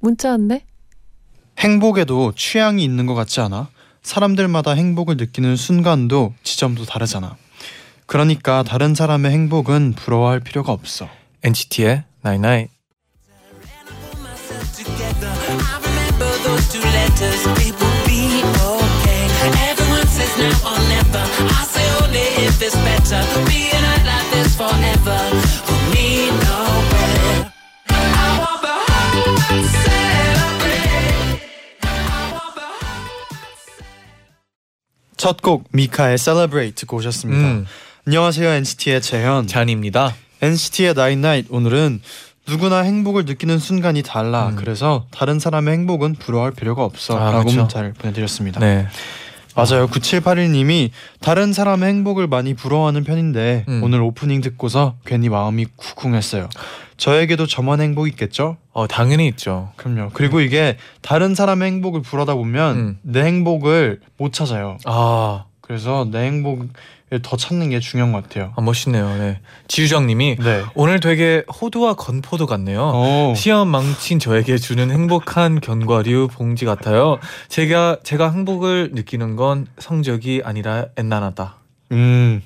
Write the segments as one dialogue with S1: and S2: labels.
S1: 문자 왔네.
S2: 행복에도 취향이 있는 것 같지 않아? 사람들마다 행복을 느끼는 순간도 지점도 다르잖아. 그러니까 다른 사람의 행복은 부러워할 필요가 없어.
S3: NCT의.
S4: I
S2: 첫 곡 미카의 Celebrate 듣고 오셨습니다.
S3: 음,
S2: 안녕하세요 NCT의 재현.
S3: 잔입니다.
S2: NCT의 Night Night 오늘은 누구나 행복을 느끼는 순간이 달라.
S3: 음.
S2: 그래서 다른 사람의 행복은 부러워할 필요가 없어.
S3: 아,
S2: 라고
S3: 그쵸.
S2: 문자를 보내드렸습니다.
S3: 네.
S2: 맞아요. 9781님이 다른 사람의 행복을 많이 부러워하는 편인데
S3: 음.
S2: 오늘 오프닝 듣고서 괜히 마음이 쿵쿵했어요. 저에게도 저만 행복 있겠죠?
S3: 어 당연히 있죠.
S2: 그럼요. 그리고 이게 다른 사람의 행복을 부러다 보면
S3: 음.
S2: 내 행복을 못 찾아요.
S3: 아,
S2: 그래서 내 행복을 더 찾는 게 중요한 것 같아요.
S3: 아 멋있네요. 네. 지유정님이
S2: 네.
S3: 오늘 되게 호두와 건포도 같네요.
S2: 오.
S3: 시험 망친 저에게 주는 행복한 견과류 봉지 같아요. 제가 제가 행복을 느끼는 건 성적이 아니라 엔나나다.
S2: 음.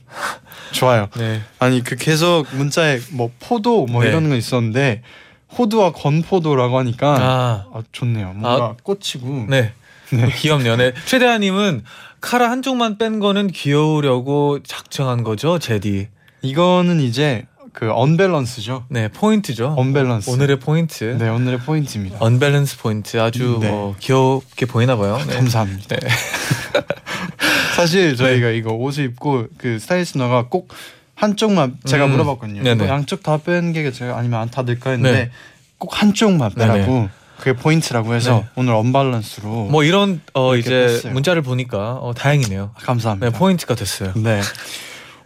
S2: 좋아요.
S3: 네.
S2: 아니 그 계속 문자에 뭐 포도 뭐
S3: 네.
S2: 이런 거 있었는데 호두와 건포도라고 하니까 아,
S3: 아,
S2: 좋네요. 뭔가 꽂히고.
S3: 네. 귀엽네요. 네. 최대한님은 카라 한쪽만 뺀 거는 귀여우려고 작정한 거죠, 제디.
S2: 이거는 이제 그 언밸런스죠.
S3: 네, 포인트죠.
S2: 언밸런스.
S3: 오늘의 포인트.
S2: 네 오늘의 포인트입니다.
S3: 언밸런스 포인트 아주
S2: 네.
S3: 뭐 귀엽게 보이나 봐요. 네.
S2: 감사합니다.
S3: 네.
S2: 사실 저희가 이거 옷을 입고 그 스타일리스트 누나가 꼭 한쪽만 제가
S3: 음.
S2: 물어봤거든요. 뭐 양쪽 다 빼는 게 제가 아니면 다 넣을까 했는데
S3: 네.
S2: 꼭 한쪽만 빼라고 그게 포인트라고 해서
S3: 네.
S2: 오늘 언밸런스로
S3: 뭐 이런 어 이제
S2: 뺐어요.
S3: 문자를 보니까 어, 다행이네요.
S2: 감사합니다.
S3: 네, 포인트가 됐어요.
S2: 네.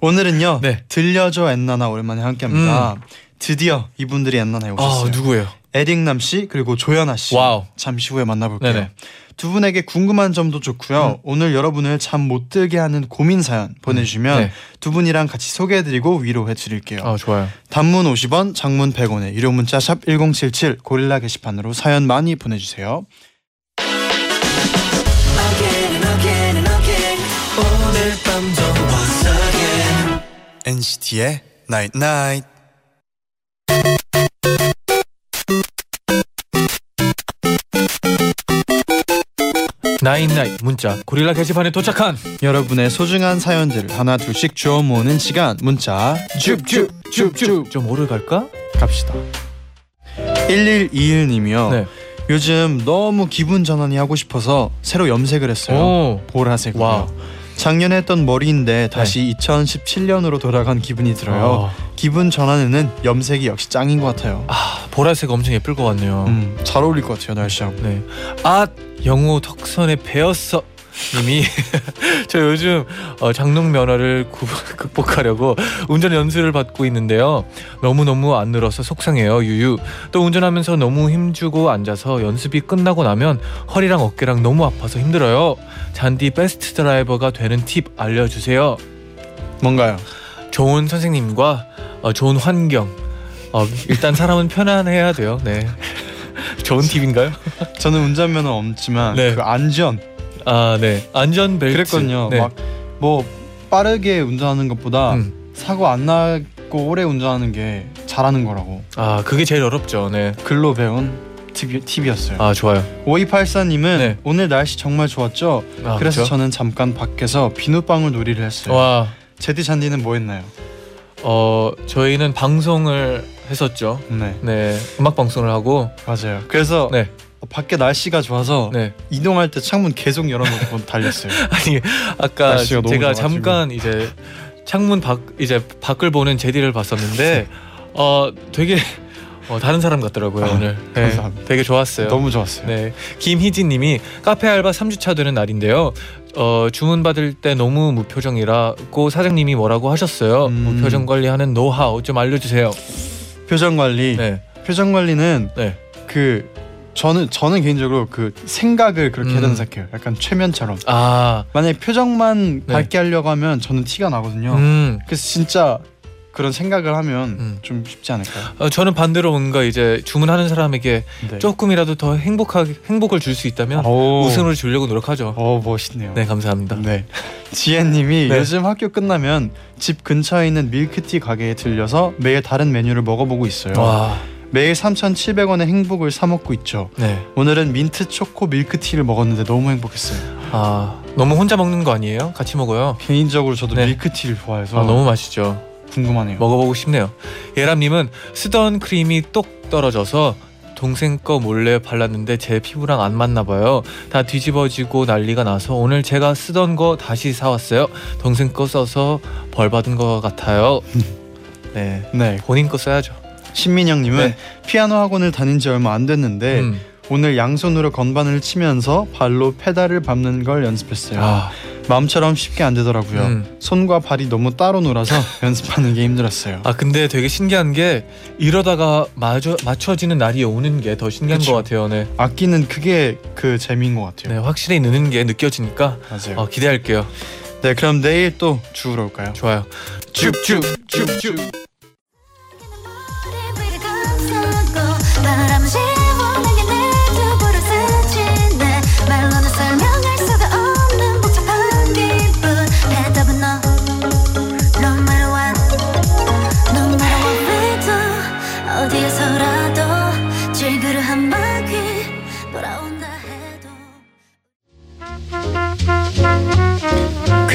S2: 오늘은요.
S3: 네.
S2: 들려줘 엔나나 오랜만에 함께합니다. 드디어 이분들이 엔나나에
S3: 아,
S2: 오셨어요.
S3: 누구예요?
S2: 에릭남 씨 그리고 조현아 씨.
S3: 와우.
S2: 잠시 후에 만나볼게요.
S3: 네네.
S2: 두 분에게 궁금한 점도 좋고요. 오늘 여러분을 잠 못 들게 하는 고민 사연 보내주시면
S3: 네.
S2: 두 분이랑 같이 소개해드리고 위로해 드릴게요.
S3: 아, 좋아요.
S2: 단문 50원, 장문 100원에 유료 문자 샵 #1077 고릴라 게시판으로 사연 많이 보내주세요. NCT의 Night Night.
S3: 나인나잇 문자 고릴라 게시판에 도착한
S2: 여러분의 소중한 사연들을 하나 둘씩 주워 모으는 시간 문자 줍줍줍줍
S3: 좀 오래 갈까?
S2: 갑시다. 1121님이요.
S3: 네.
S2: 요즘 너무 기분 전환이 하고 싶어서 새로 염색을 했어요.
S3: 오.
S2: 보라색으로. 작년에 했던 머리인데 다시 2017년으로 돌아간 기분이 들어요.
S3: 어.
S2: 기분 전환에는 염색이 역시 짱인 것 같아요.
S3: 아, 보라색 엄청 예쁠 것 같네요.
S2: 음, 잘 어울릴 것 같아요 날씨하고.
S3: 네. 아, 영호 턱선에 배었어. 님이 저 요즘 어, 장롱 면허를 구- 극복하려고 운전 연수를 받고 있는데요. 너무 너무 안 늘어서 속상해요. 유유. 또 운전하면서 너무 힘주고 앉아서 연습이 끝나고 나면 허리랑 어깨랑 너무 아파서 힘들어요. 잔디 베스트 드라이버가 되는 팁 알려 주세요.
S2: 뭔가요?
S3: 좋은 선생님과 어, 좋은 환경. 어, 일단 사람은 편안해야 돼요. 네. 좋은 팁인가요?
S2: 저는 운전면허 없지만
S3: 네.
S2: 그 안전
S3: 아, 네. 안전 벨트.
S2: 그랬거든요.
S3: 네.
S2: 막뭐 빠르게 운전하는 것보다
S3: 음.
S2: 사고 안 나고 오래 운전하는 게 잘하는 거라고
S3: 아, 그게 제일 어렵죠. 네.
S2: 글로 배운 팁이, 팁이었어요.
S3: 아, 좋아요.
S2: 5284님은
S3: 네.
S2: 오늘 날씨 정말 좋았죠?
S3: 아,
S2: 그래서
S3: 그렇죠?
S2: 저는 잠깐 밖에서 비눗방울 놀이를 했어요.
S3: 와,
S2: 제디 잔디는 뭐 했나요?
S3: 어, 저희는 방송을 했었죠.
S2: 네
S3: 네. 음악 방송을 하고
S2: 맞아요. 그래서
S3: 네.
S2: 밖에 날씨가 좋아서
S3: 네.
S2: 이동할 때 창문 계속 열어놓고 달렸어요.
S3: 아니, 아까 제가
S2: 좋아가지고.
S3: 잠깐 이제 창문 밖 이제 밖을 보는 제디를 봤었는데 어, 되게 어, 다른 사람 같더라고요
S2: 아,
S3: 오늘. 네. 되게 좋았어요.
S2: 너무 좋았어요.
S3: 네, 김희진님이 카페 알바 3주차 되는 날인데요. 어, 주문 받을 때 너무 무표정이라고 사장님이 뭐라고 하셨어요.
S2: 음.
S3: 무표정 관리하는 노하우 좀 알려주세요.
S2: 표정 관리.
S3: 네,
S2: 표정 관리는
S3: 네.
S2: 그 저는 저는 개인적으로 그 생각을 그렇게
S3: 음.
S2: 해야 된다 생각해요. 약간 최면처럼.
S3: 아,
S2: 만약에 표정만
S3: 네.
S2: 밝게 하려고 하면 저는 티가 나거든요.
S3: 음,
S2: 그래서 진짜 그런 생각을 하면
S3: 음.
S2: 좀 쉽지 않을까요?
S3: 어, 저는 반대로 뭔가 이제 주문하는 사람에게
S2: 네.
S3: 조금이라도 더 행복하게 행복을 줄 수 있다면
S2: 오.
S3: 웃음을 주려고 노력하죠.
S2: 어 멋있네요.
S3: 네, 감사합니다.
S2: 네. 지혜님이
S3: 네.
S2: 요즘 학교 끝나면 집 근처에 있는 밀크티 가게에 들려서 매일 다른 메뉴를 먹어보고 있어요.
S3: 와,
S2: 매일 3,700원의 행복을 사 먹고 있죠.
S3: 네.
S2: 오늘은 민트 초코 밀크티를 먹었는데 너무 행복했어요.
S3: 아, 너무 혼자 먹는 거 아니에요? 같이 먹어요.
S2: 개인적으로 저도
S3: 네.
S2: 밀크티를 좋아해서
S3: 아, 너무 맛있죠.
S2: 궁금하네요.
S3: 먹어보고 싶네요. 예람님은 쓰던 크림이 똑 떨어져서 동생 거 몰래 발랐는데 제 피부랑 안 맞나 봐요. 다 뒤집어지고 난리가 나서 오늘 제가 쓰던 거 다시 사왔어요. 동생 거 써서 벌 받은 것 같아요. 네,
S2: 네.
S3: 본인 거 써야죠.
S2: 신민영님은
S3: 네.
S2: 피아노 학원을 다닌 지 얼마 안 됐는데
S3: 음.
S2: 오늘 양손으로 건반을 치면서 발로 페달을 밟는 걸 연습했어요.
S3: 아,
S2: 마음처럼 쉽게 안 되더라고요.
S3: 음.
S2: 손과 발이 너무 따로 놀아서 연습하는 게 힘들었어요.
S3: 아 근데 되게 신기한 게 이러다가 맞아, 맞춰지는 날이 오는 게 더 신기한
S2: 그쵸.
S3: 것 같아요. 네.
S2: 악기는 그게 그 재미인 것 같아요.
S3: 네, 확실히 느는 게 느껴지니까
S2: 맞아요.
S3: 어, 기대할게요.
S2: 네, 그럼 내일 또 주우러 올까요?
S3: 좋아요. 줍줍.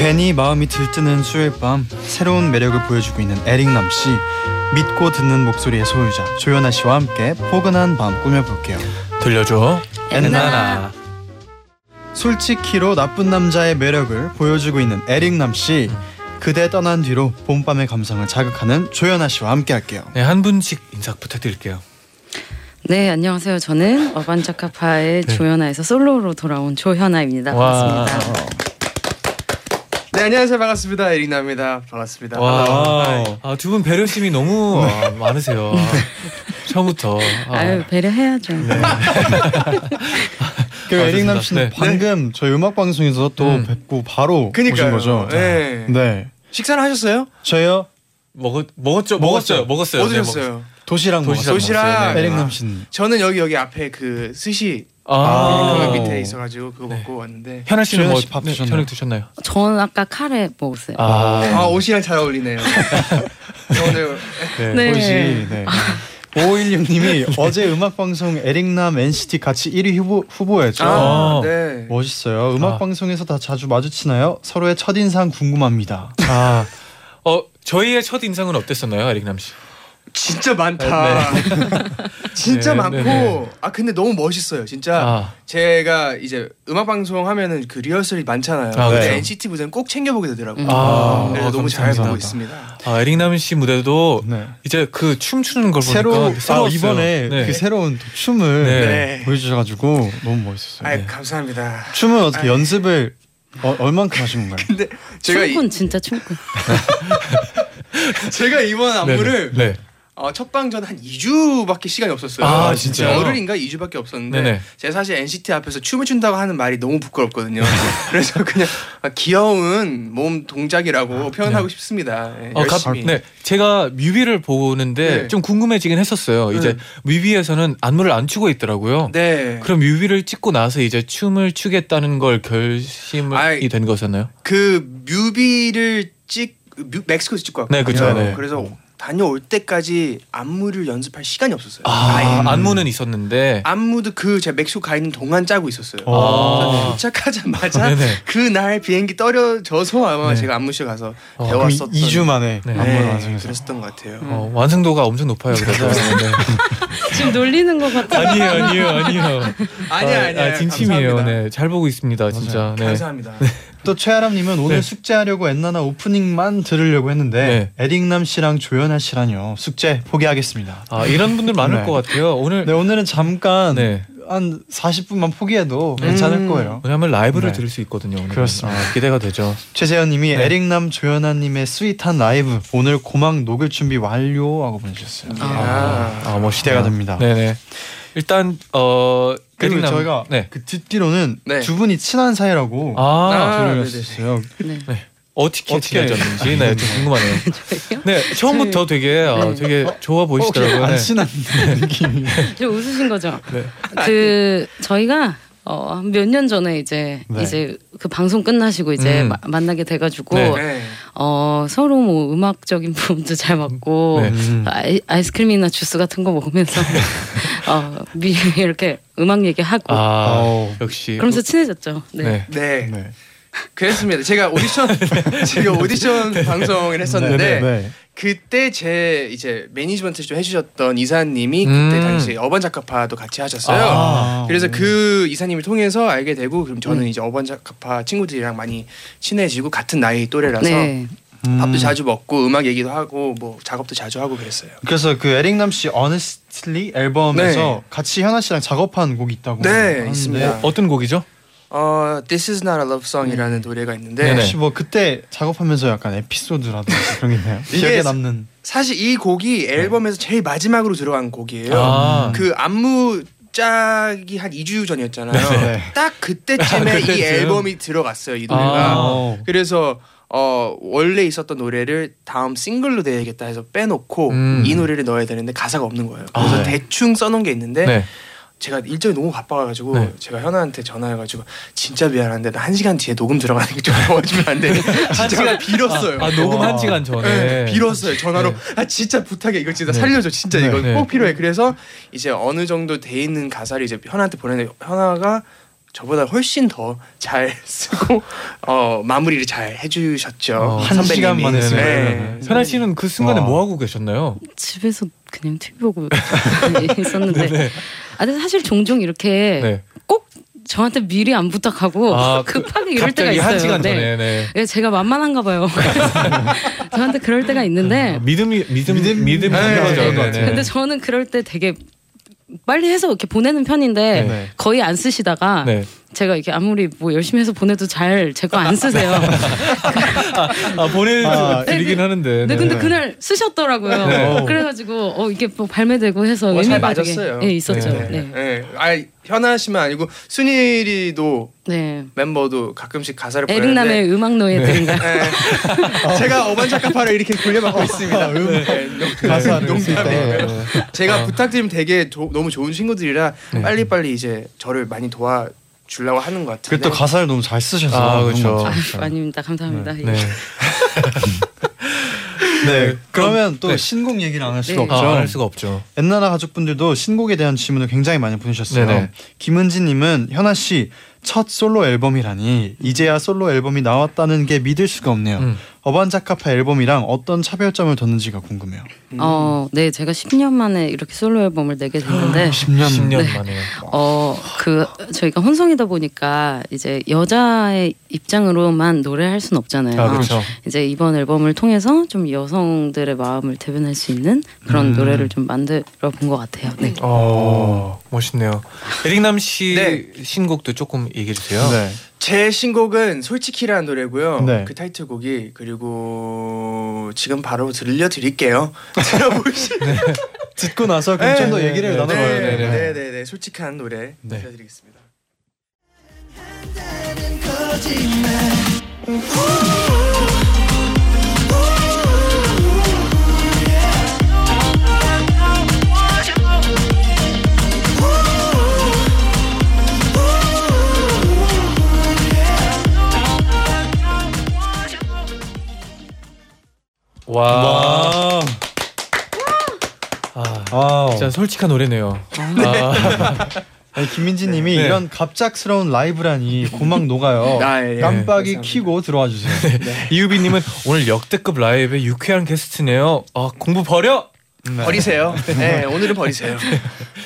S2: 괜히 마음이 들뜨는 수요일 밤 새로운 매력을 보여주고 있는 에릭남 씨 믿고 듣는 목소리의 소유자 조연아 씨와 함께 포근한 밤 꾸며볼게요.
S3: 들려줘.
S5: 엔나나.
S2: 솔직히로 나쁜 남자의 매력을 보여주고 있는 에릭남 씨 그대 떠난 뒤로 봄밤의 감성을 자극하는 조연아 씨와 함께할게요.
S3: 네, 한 분씩 인사 부탁드릴게요.
S6: 네, 안녕하세요. 저는 어반자카파의
S3: 네.
S6: 조연아에서 솔로로 돌아온 조현아입니다.
S3: 와.
S6: 반갑습니다.
S7: 네 안녕하세요 반갑습니다 에리나입니다 반갑습니다.
S3: 와, 아, 두분 배려심이 너무 아, 많으세요. 아, 처음부터. 아,
S6: 아유, 배려해야죠.
S3: 네.
S2: 그
S3: 아,
S2: 에릭남. 씨는
S3: 네.
S2: 방금 저희 음악 방송에서 또
S3: 음.
S2: 뵙고 바로
S7: 그니까요.
S2: 오신 거죠?
S7: 네.
S2: 네.
S7: 식사를 하셨어요?
S2: 저요
S3: 먹었 먹었죠.
S2: 먹었어요.
S3: 먹었어요. 먹었어요.
S7: 뭐
S3: 네,
S7: 드셨어요?
S2: 도시락
S3: 도시락
S2: 먹었어요.
S7: 도시락.
S3: 네.
S2: 에릭남 씨는
S7: 저는 여기 여기 앞에 그 스시
S3: 아,
S2: 아.
S7: 그 밑에 있어가지고 그거
S3: 네.
S7: 먹고 왔는데
S3: 현아 씨는
S2: 조연 뭐씨 밥
S3: 네,
S2: 드셨나요?
S3: 저녁 드셨나요?
S6: 저는 아까 카레 먹었어요.
S3: 아,
S7: 아 옷이랑 잘 어울리네요. 오늘
S3: 네.
S6: 네.
S2: 옷이 네. 5516님이 어제 음악 방송 에릭남 NCT 같이 1위 후보 후보였죠.
S7: 아,
S3: 어.
S7: 네.
S2: 멋있어요. 음악
S3: 아.
S2: 방송에서 다 자주 마주치나요? 서로의 첫 인상 궁금합니다.
S3: 아, 어 저희의 첫 인상은 어땠었나요, 에릭남 씨?
S7: 진짜 많다. 진짜
S3: 네,
S7: 많고
S3: 네, 네.
S7: 아 근데 너무 멋있어요. 진짜
S3: 아,
S7: 제가 이제 음악 방송 하면은 그 리허설이 많잖아요.
S3: 아,
S7: 근데
S2: 그렇죠.
S7: NCT 무대는 꼭 챙겨 보게 되더라고요.
S6: 음.
S3: 아,
S7: 그래서
S3: 아,
S7: 너무 잘
S3: 감사합니다.
S7: 보고 있습니다.
S3: 아 에릭남 씨 무대도
S2: 네.
S3: 이제 그 춤추는 걸 보니까
S2: 새로 아. 이번에
S3: 네.
S2: 그 새로운 또 춤을
S3: 네.
S7: 네.
S2: 보여주셔가지고 너무 멋있었어요.
S7: 아
S3: 네.
S7: 감사합니다.
S2: 춤은 어떻게
S7: 아이.
S2: 연습을 어, 얼만큼 하신 건가요?
S7: 근데 제가 이,
S6: 춤꾼 진짜 춤꾼.
S7: 제가 이번 안무를
S3: 네.
S7: 어, 첫방 전 한 2주밖에 시간이 없었어요.
S3: 아, 진짜요?
S7: 열흘인가 2주밖에 없었는데
S3: 네네.
S7: 제가 사실 NCT 앞에서 춤을 춘다고 하는 말이 너무 부끄럽거든요. 그래서 그냥 귀여운 몸 동작이라고 표현하고 싶습니다. 예,
S3: 어, 갑,
S7: 열심히.
S3: 네, 제가 뮤비를 보는데
S7: 네.
S3: 좀 궁금해지긴 했었어요. 이제
S7: 네.
S3: 뮤비에서는 안무를 안 추고 있더라고요.
S7: 네.
S3: 그럼 뮤비를 찍고 나서 이제 춤을 추겠다는 걸 결심이
S7: 아이,
S3: 된 거잖아요.
S7: 그 뮤비를 찍 뮤, 멕시코에서 찍고 왔거든요.
S3: 네, 네.
S7: 그래서 다녀올 때까지 안무를 연습할 시간이 없었어요.
S3: 아,
S7: 아예.
S3: 안무는 있었는데.
S7: 안무도 그 제가 멕시코 가 있는 동안 짜고 있었어요.
S3: 아.
S7: 그래서 도착하자마자
S3: 네네.
S7: 그날 비행기 떨어져서 아마
S3: 네.
S7: 제가 안무실 가서
S3: 어,
S2: 그럼
S7: 배웠었던
S2: 2주 만에
S3: 네.
S2: 안무를
S7: 네,
S2: 완성해서
S7: 그랬었던 것 같아요.
S3: 어, 완성도가 엄청 높아요. 그래서. 네.
S6: 지금 놀리는 것 같아요.
S3: 아니에요, 아니에요, 아니에요.
S7: 아니야
S3: 아,
S7: 아니야
S3: 아, 진심이에요.
S7: 감사합니다.
S3: 네, 잘 보고 있습니다, 진짜. 네.
S7: 감사합니다.
S2: 또 최아람님은 오늘
S3: 네.
S2: 숙제하려고 엔나나 오프닝만 들으려고 했는데
S3: 네.
S2: 에릭남 씨랑 조연 아 씨라뇨. 숙제 포기하겠습니다.
S3: 아 이런 분들 많을
S2: 네.
S3: 것 같아요. 오늘
S2: 네 오늘은 잠깐
S3: 네.
S2: 한 40분만 포기해도 괜찮을
S7: 음.
S2: 거예요.
S3: 왜냐하면 라이브를
S2: 네.
S3: 들을 수 있거든요. 오늘은.
S2: 그렇습니다.
S3: 아, 기대가 되죠.
S2: 최재현님이
S3: 네.
S2: 에릭남 조현아님의 sweet한 라이브 오늘 고막 녹을 준비 완료하고 보내주셨어요.
S7: 아.
S3: 아 멋있다.
S2: 기대가 됩니다.
S3: 네네. 일단 어
S2: 그리고
S3: 에릭남-
S2: 저희가
S3: 네.
S2: 그 듣기로는
S7: 네.
S2: 두 분이 친한 사이라고
S3: 아,
S7: 아,
S2: 들을
S7: 네네.
S2: 했었어요.
S6: 네.
S3: 어떻게,
S2: 어떻게
S3: 친해졌는지 네, 좀 궁금하네요. 네 처음부터 되게 아,
S6: 네.
S3: 되게 좋아 보이시더라고요.
S2: 어, 안
S3: 네.
S2: 친한 느낌이.
S6: 좀 웃으신 거죠?
S3: 네.
S6: 그 저희가 어, 몇 년 전에 이제
S2: 네.
S6: 이제 그 방송 끝나시고 이제
S3: 음.
S6: 마- 만나게 돼가지고
S3: 네.
S7: 네.
S6: 어, 서로 뭐 음악적인 부분도 잘 맞고
S3: 네.
S2: 음.
S6: 아이, 아이스크림이나 주스 같은 거 먹으면서 어, 미, 이렇게 음악 얘기하고
S3: 아
S2: 어.
S3: 역시.
S6: 그러면서 친해졌죠. 네.
S3: 네.
S7: 네.
S2: 네.
S7: 그랬습니다. 제가 오디션 제가 오디션 방송을 했었는데
S2: 네, 네.
S7: 그때 제 이제 매니지먼트 좀 해주셨던 이사님이
S3: 음.
S7: 그때 당시 어반자카파도 같이 하셨어요.
S2: 아.
S7: 그래서 그 이사님을 통해서 알게 되고 그럼 저는
S6: 음.
S7: 이제 어반자카파 친구들이랑 많이 친해지고 같은 나이 또래라서
S6: 네.
S2: 음.
S7: 밥도 자주 먹고 음악 얘기도 하고 뭐 작업도 자주 하고 그랬어요.
S2: 그래서 그 에릭남 씨 Honestly 앨범에서 같이 현아 씨랑 작업한 곡이 있다고.
S7: 네, 있습니다.
S3: 어떤 곡이죠?
S7: 어 This is not a love song이라는 노래가 있는데
S3: 네네.
S2: 혹시 뭐 그때 작업하면서 약간 에피소드라든지 그런 게 있나요?
S7: 이게
S2: 기억에 남는.
S7: 사실 이 곡이 앨범에서 제일 마지막으로 들어간 곡이에요.
S3: 아.
S7: 그 안무 짝이 한 2주 전이었잖아요.
S2: 네.
S7: 딱 그때쯤에
S3: 아,
S7: 이
S3: 그때쯤?
S7: 앨범이 들어갔어요. 이 노래가.
S3: 아.
S7: 그래서 어 원래 있었던 노래를 다음 싱글로 내야겠다 해서 빼놓고
S3: 음.
S7: 이 노래를 넣어야 되는데 가사가 없는 거예요. 그래서
S3: 아, 네.
S7: 대충 써놓은 게 있는데
S3: 네.
S7: 제가 일정이 너무 바빠가지고
S3: 네.
S7: 제가 현아한테 전화해가지고 진짜 미안한데 나 한 시간 뒤에 녹음 들어가는 게좀 도와주면 안 돼? 진짜 빌었어요.
S3: 아 녹음 한 시간 전에.
S7: 네, 빌었어요 전화로
S3: 네.
S7: 아 진짜 부탁해 이거 진짜
S3: 네.
S7: 살려줘 진짜
S2: 네.
S7: 이거
S3: 네.
S7: 꼭 필요해 그래서 이제 어느 정도 돼 있는 가사를 이제 현아한테 보내는데 현아가 저보다 훨씬 더 잘 쓰고 어 마무리를 잘 해주셨죠
S3: 어,
S2: 한. 시간 만에 쓰고
S7: 네.
S3: 현아 씨는 그 순간에
S2: 와.
S3: 뭐 하고 계셨나요?
S6: 집에서 그냥 TV 보고 있었는데
S3: 네.
S6: 아 근데 사실 종종 이렇게
S3: 네.
S6: 꼭 저한테 미리 안 부탁하고
S3: 아, 그-
S6: 급하게 이럴 때가
S3: 갑자기
S6: 있어요.
S3: 한 시간
S6: 네.
S3: 전에. 네.
S6: 예, 제가 만만한가 봐요. 저한테 그럴 때가 있는데
S3: 아, 믿음이 믿음
S2: 믿음-
S3: 믿음이
S7: 네. 네,
S3: 네, 네.
S6: 근데 저는 그럴 때 되게 빨리 해서 이렇게 보내는 편인데
S2: 네.
S6: 거의 안 쓰시다가
S3: 네.
S6: 제가 이게 아무리 뭐 열심히 해서 보내도 잘 제 거 안 쓰세요.
S3: 아 보내드리긴
S6: 네,
S3: 하는데.
S6: 네, 근데 그날 쓰셨더라고요.
S3: 네.
S6: 그래가지고 어 이게 뭐 발매되고 해서
S7: 어,
S6: 되게
S7: 맞았어요.
S6: 예, 있었죠.
S3: 네,
S6: 네,
S7: 네. 네. 아 현아 씨만 아니고 순일이도
S6: 네.
S7: 멤버도 가끔씩 가사를
S6: 에릭남의 음악 노예들인가요?
S7: 네. 제가 어반자카파를 이렇게 돌려막고 있습니다. 네, 농-
S2: 가사를
S7: 농담이에요.
S3: 네.
S7: 제가 부탁드리면 되게 조- 너무 좋은 친구들이라
S3: 네.
S7: 빨리 빨리 이제 저를 많이 도와 주려고 하는 것 같은데.
S2: 또 가사를 너무 잘 쓰셔서.
S3: 아, 그렇죠.
S2: 것 같아요.
S6: 아유, 아닙니다. 감사합니다.
S3: 네.
S2: 네. 그러면 또
S3: 네.
S2: 신곡 얘기를 안 할 수가
S6: 네.
S2: 없죠.
S3: 아, 할 수가 없죠.
S2: 엔나나 가족분들도 신곡에 대한 질문을 굉장히 많이 보내셨어요.
S3: 네네.
S2: 김은지님은 현아 씨 첫 솔로 앨범이라니 이제야 솔로 앨범이 나왔다는 게 믿을 수가 없네요.
S3: 음.
S2: 어반자카파 앨범이랑 어떤 차별점을 뒀는지가 궁금해요.
S6: 어, 네, 제가 10년 만에 이렇게 솔로 앨범을 내게 됐는데,
S2: 10년,
S3: 10년
S6: 네.
S3: 만에.
S6: 어, 그 저희가 혼성이다 보니까 이제 여자의 입장으로만 노래할 순 없잖아요.
S3: 아 그렇죠.
S6: 이제 이번 앨범을 통해서 좀 여성들의 마음을 대변할 수 있는 그런
S3: 음.
S6: 노래를 좀 만들어 본 것 같아요. 네.
S3: 어 멋있네요. 에릭남 씨
S7: 네.
S3: 신곡도 조금 얘기해 주세요.
S2: 네.
S7: 제 신곡은 솔직히라는 노래고요.
S2: 네.
S7: 그 타이틀곡이 그리고 지금 바로 들려드릴게요. 들어보시.
S2: 듣고 나서 그럼 좀더
S3: 네,
S2: 얘기를
S3: 네,
S2: 나눠봐요.
S3: 네, 네.
S7: 네, 네, 네. 솔직한 노래
S3: 네.
S7: 들려드리겠습니다.
S3: 와. 아,
S2: 아,
S3: 진짜 솔직한 노래네요. 아,
S2: 아니, 김민지님이
S3: 네.
S2: 이런 갑작스러운 라이브라니 고막 녹아요.
S7: 아, 예.
S2: 깜빡이
S7: 감사합니다.
S2: 키고 들어와 주세요.
S3: 이유빈님은 오늘 역대급 라이브에 유쾌한 게스트네요. 아 공부 버려.
S2: 네.
S7: 버리세요. 네, 오늘은 버리세요.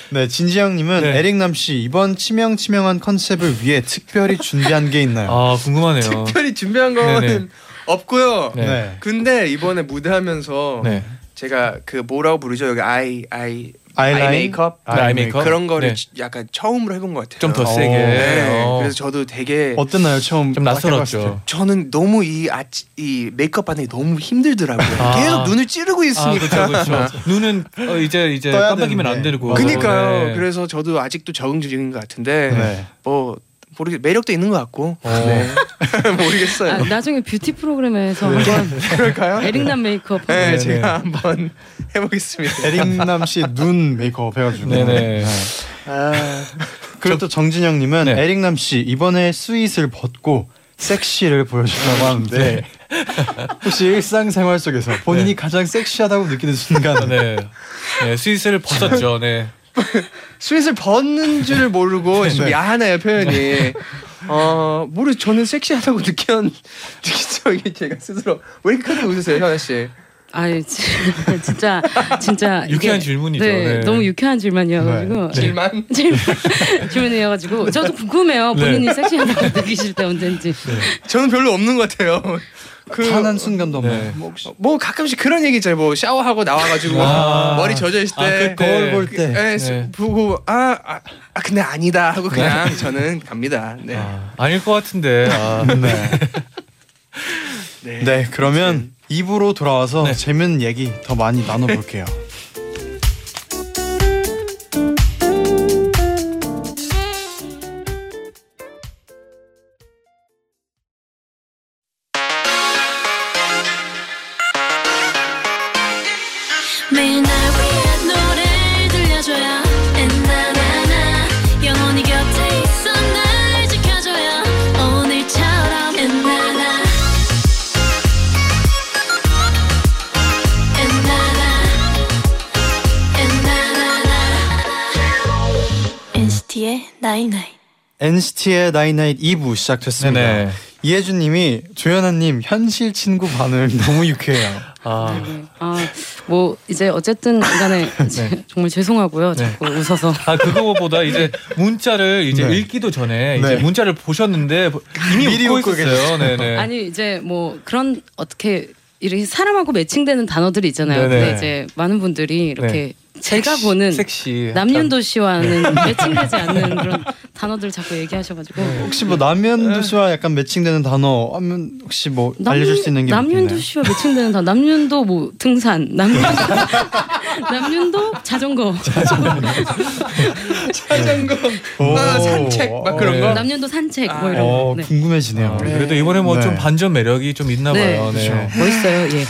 S2: 네, 진지영님은
S3: 네.
S2: 에릭남 씨 이번 치명 치명한 컨셉을 위해 특별히 준비한 게 있나요?
S3: 아 궁금하네요.
S7: 특별히 준비한 거는
S3: 네네.
S7: 없고요.
S3: 네.
S2: 네.
S7: 근데 이번에 무대하면서
S3: 네.
S7: 제가 그 뭐라고 부르죠 여기 아이 아이?
S2: 아이
S7: 메이크업
S3: 네, 아이 메이크업?
S7: 그런 거를
S3: 네.
S7: 지- 약간 처음으로 해본 것 같아요.
S3: 좀더
S2: 어.
S3: 세게.
S7: 네.
S3: 어.
S7: 그래서 저도 되게
S2: 어땠나요 처음
S3: 좀 낯설었죠.
S7: 저는 너무 이, 아, 이 메이크업 받는 게 너무 힘들더라고요.
S3: 아.
S7: 계속 눈을 찌르고
S3: 아,
S7: 있으니까.
S3: 그렇죠, 그렇죠. 눈은 어, 이제 이제 깜빡이면 안
S2: 되는데.
S3: 되고.
S7: 그니까요.
S3: 네.
S7: 그래서 저도 아직도 적응 중인 것 같은데
S2: 때? 네.
S7: 뭐 모르겠 매력도 있는 것 같고
S3: 어.
S7: 네. 모르겠어요.
S6: 아, 나중에 뷰티 프로그램에서 한번
S7: 그럴까요?
S6: 에릭남 메이크업
S7: 네,
S3: 네,
S7: 제가 한번 해보겠습니다.
S2: 에릭남 씨 눈 메이크업 해가지고.
S3: 네네.
S7: 아,
S2: 그리고 또 정진영님은
S3: 네.
S2: 에릭남 씨 이번에 sweet을 벗고 섹시를 보여주려고 하는데 혹시 일상생활 속에서 본인이 가장 섹시하다고 느끼는 순간
S3: 네. 네, sweet을 벗었죠. 네.
S7: 스윗을 벗는 줄 모르고 좀
S2: 네.
S7: 야하네요 표현이. 어 모르 저는 섹시하다고 느꼈 느끼죠 이게 제가 스스로 왜 이렇게 웃으세요 현아 씨?
S6: 아이 진짜 진짜 이게-
S3: 유쾌한 질문이죠.
S6: 네,
S3: 네.
S6: 너무 유쾌한 질문이어가지고
S7: 질만
S6: 질문 질문이어가지고 저도 궁금해요.
S3: 네.
S6: 본인이 섹시하다고 느끼실 때 언제인지.
S7: 저는 별로 없는 것 같아요. 그
S2: 편한 순간도
S3: 네.
S2: 뭐
S7: 뭐 가끔씩 그런 얘기 있잖아요. 뭐 샤워하고 나와가지고
S3: 아.
S7: 머리 젖어 있을
S3: 아,
S7: 때
S3: 그때.
S2: 거울 볼 때.
S7: 예,
S3: 네.
S7: 보고 아, 아, 아, 근데 아니다 하고 그냥 저는 갑니다. 네.
S3: 아, 아닐 것 같은데. 아,
S2: 네.
S7: 네.
S2: 네, 그러면 입으로 돌아와서
S3: 네.
S2: 재밌는 얘기 더 많이 나눠볼게요.
S5: NCT의
S2: 나인나잇 2부 시작됐습니다.
S3: 네네.
S2: 이혜준님이 조연아님 현실 친구 반응 너무 유쾌해요.
S3: 아,
S6: 아 뭐 이제 어쨌든 간에 이제 정말 죄송하고요.
S3: 네.
S6: 자꾸 웃어서.
S3: 아 그거보다 이제 문자를 이제
S2: 네.
S3: 읽기도 전에
S2: 네.
S3: 이제 문자를 보셨는데 이미
S2: 미리
S3: 웃고
S2: 웃고
S3: 있었어요. 네네.
S6: 아니 이제 뭐 그런 어떻게 이렇게 사람하고 매칭되는 단어들이 있잖아요.
S3: 네네.
S6: 근데 이제 많은 분들이 이렇게 제가 보는
S3: 섹시.
S6: 남윤도 씨와는 매칭되지 않는 그런 단어들 자꾸 얘기하셔가지고
S2: 혹시 뭐 남현도 씨와 약간 매칭되는 단어 하면 혹시 뭐 알려줄 수 있는 게
S6: 남윤도? 씨와 매칭되는 단어 남윤도 뭐 등산 남윤도 남윤도 자전거
S7: 자전거,
S2: 오.
S7: 아, 산책 막 그런 거.
S6: 남윤도 산책 뭐
S7: 아,
S6: 이런
S2: 어,
S6: 거 네.
S2: 궁금해지네요.
S3: 어, 그래도 이번에 뭐좀
S2: 네.
S3: 반전 매력이 좀 있나
S6: 네.
S3: 봐요. 네.
S2: 그렇죠.
S6: 멋있어요 예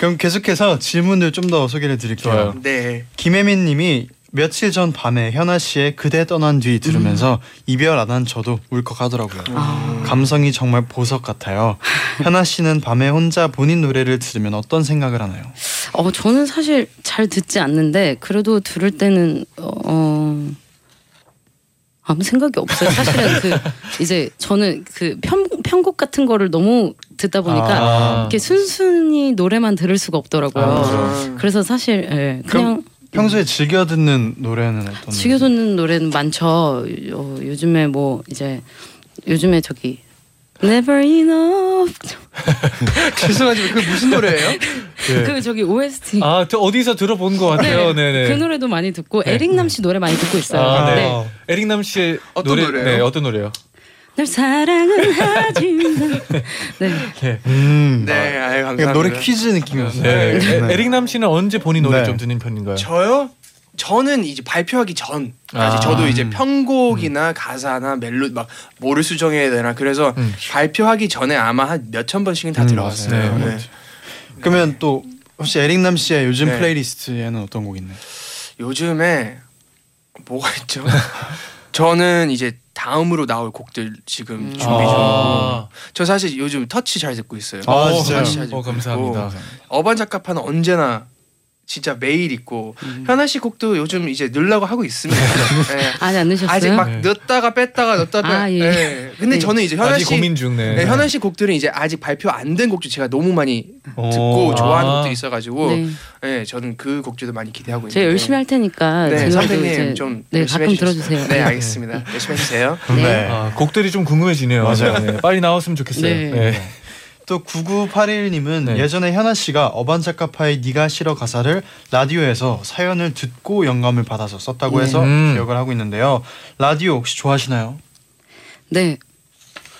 S2: 그럼 계속해서 질문을 좀 더 소개를 드릴게요.
S3: 좋아요.
S7: 네.
S2: 김혜민 님이 며칠 전 밤에 현아 씨의 그대 떠난 뒤 들으면서 이별 안 한 저도 울컥하더라고요.
S6: 아.
S2: 감성이 정말 보석 같아요. 현아 씨는 밤에 혼자 본인 노래를 들으면 어떤 생각을 하나요?
S6: 어 저는 사실 잘 듣지 않는데 그래도 들을 때는 어 아무 생각이 없어요. 사실은 그 이제 저는 그 편, 편곡 같은 거를 너무 듣다 보니까
S3: 아.
S6: 이렇게 순순히 노래만 들을 수가 없더라고요.
S7: 아.
S6: 그래서 사실 예, 그냥
S2: 평소에 즐겨 듣는 노래는 어떤?
S6: 즐겨 듣는 노래는 많죠. 어, 요즘에 뭐 이제 요즘에 저기 Never Enough
S7: 죄송하지만 그 무슨 노래예요?
S3: 네.
S6: 그 저기 OST
S3: 아, 저 어디서 들어본 것 같아요. 네, 네.
S6: 그 노래도 많이 듣고 에릭남 씨 노래 많이 듣고 있어요.
S3: 아, 네.
S6: 네.
S3: 에릭남 씨의
S7: 어떤
S3: 노래,
S7: 노래예요?
S3: 네, 어떤 노래요?
S6: 널 사랑은 하지만 네.
S3: 네.
S2: 음.
S7: 네, 아유 감사합니다.
S2: 그러니까 노래 퀴즈 느낌이었어요.
S3: 네. 에-
S2: 네.
S3: 에릭남 씨는 언제 본인 노래
S2: 네.
S3: 좀 듣는 편인가요?
S7: 저요? 저는 이제 발표하기 전까지
S3: 아.
S7: 저도 이제 편곡이나 가사나 멜로 막 뭐를 수정해야 되나 그래서
S3: 음.
S7: 발표하기 전에 아마 한 몇천 번씩은 다
S2: 음,
S7: 들어갔어요.
S3: 맞아요.
S7: 네.
S2: 그러면 또 혹시 에릭남 씨의 요즘
S7: 네.
S2: 플레이리스트에는 어떤 곡 있나요?
S7: 요즘에 뭐가 있죠? 저는 이제 다음으로 나올 곡들 지금
S6: 음.
S7: 준비 중이고
S3: 아,
S7: 저 사실 요즘 터치 잘 듣고 있어요.
S2: 아,
S3: 어,
S2: 진짜요?
S3: 어, 감사합니다.
S7: 있고. 어반자카파는 언제나 진짜 매일 있고
S6: 음.
S7: 현아 씨 곡도 요즘 이제 넣으려고 하고 있습니다. 네.
S6: 아직 안 넣으셨어요?
S7: 아직 막
S3: 네.
S7: 넣었다가 뺐다가 넣었다가 뺐-
S6: 아, 예.
S7: 네. 근데
S6: 네.
S7: 저는 이제 현아
S3: 아직
S7: 씨
S3: 고민 중. 네.
S7: 네, 현아 씨 곡들은 이제 아직 발표 안 된 곡들 제가 너무 많이
S2: 어.
S7: 듣고 좋아하는
S3: 아.
S7: 곡들이 있어가지고
S6: 네.
S7: 네. 저는 그 곡들도 많이 기대하고 있는데
S6: 제가 열심히 할 테니까
S7: 네, 선배님
S6: 이제
S7: 좀
S6: 네,
S7: 열심히
S6: 가끔
S7: 해주세요.
S6: 들어주세요.
S7: 네, 알겠습니다. 열심히 해주세요.
S6: 네.
S2: 네.
S3: 아, 곡들이 좀 궁금해지네요.
S2: 맞아요.
S3: 네, 빨리 나왔으면 좋겠어요.
S6: 네.
S3: 네.
S2: 또 9981님은
S3: 네.
S2: 예전에 현아 씨가 어반자카파의 네가 싫어 가사를 라디오에서 사연을 듣고 영감을 받아서 썼다고
S6: 네.
S2: 해서
S3: 음.
S2: 기억을 하고 있는데요. 라디오 혹시 좋아하시나요?
S6: 네.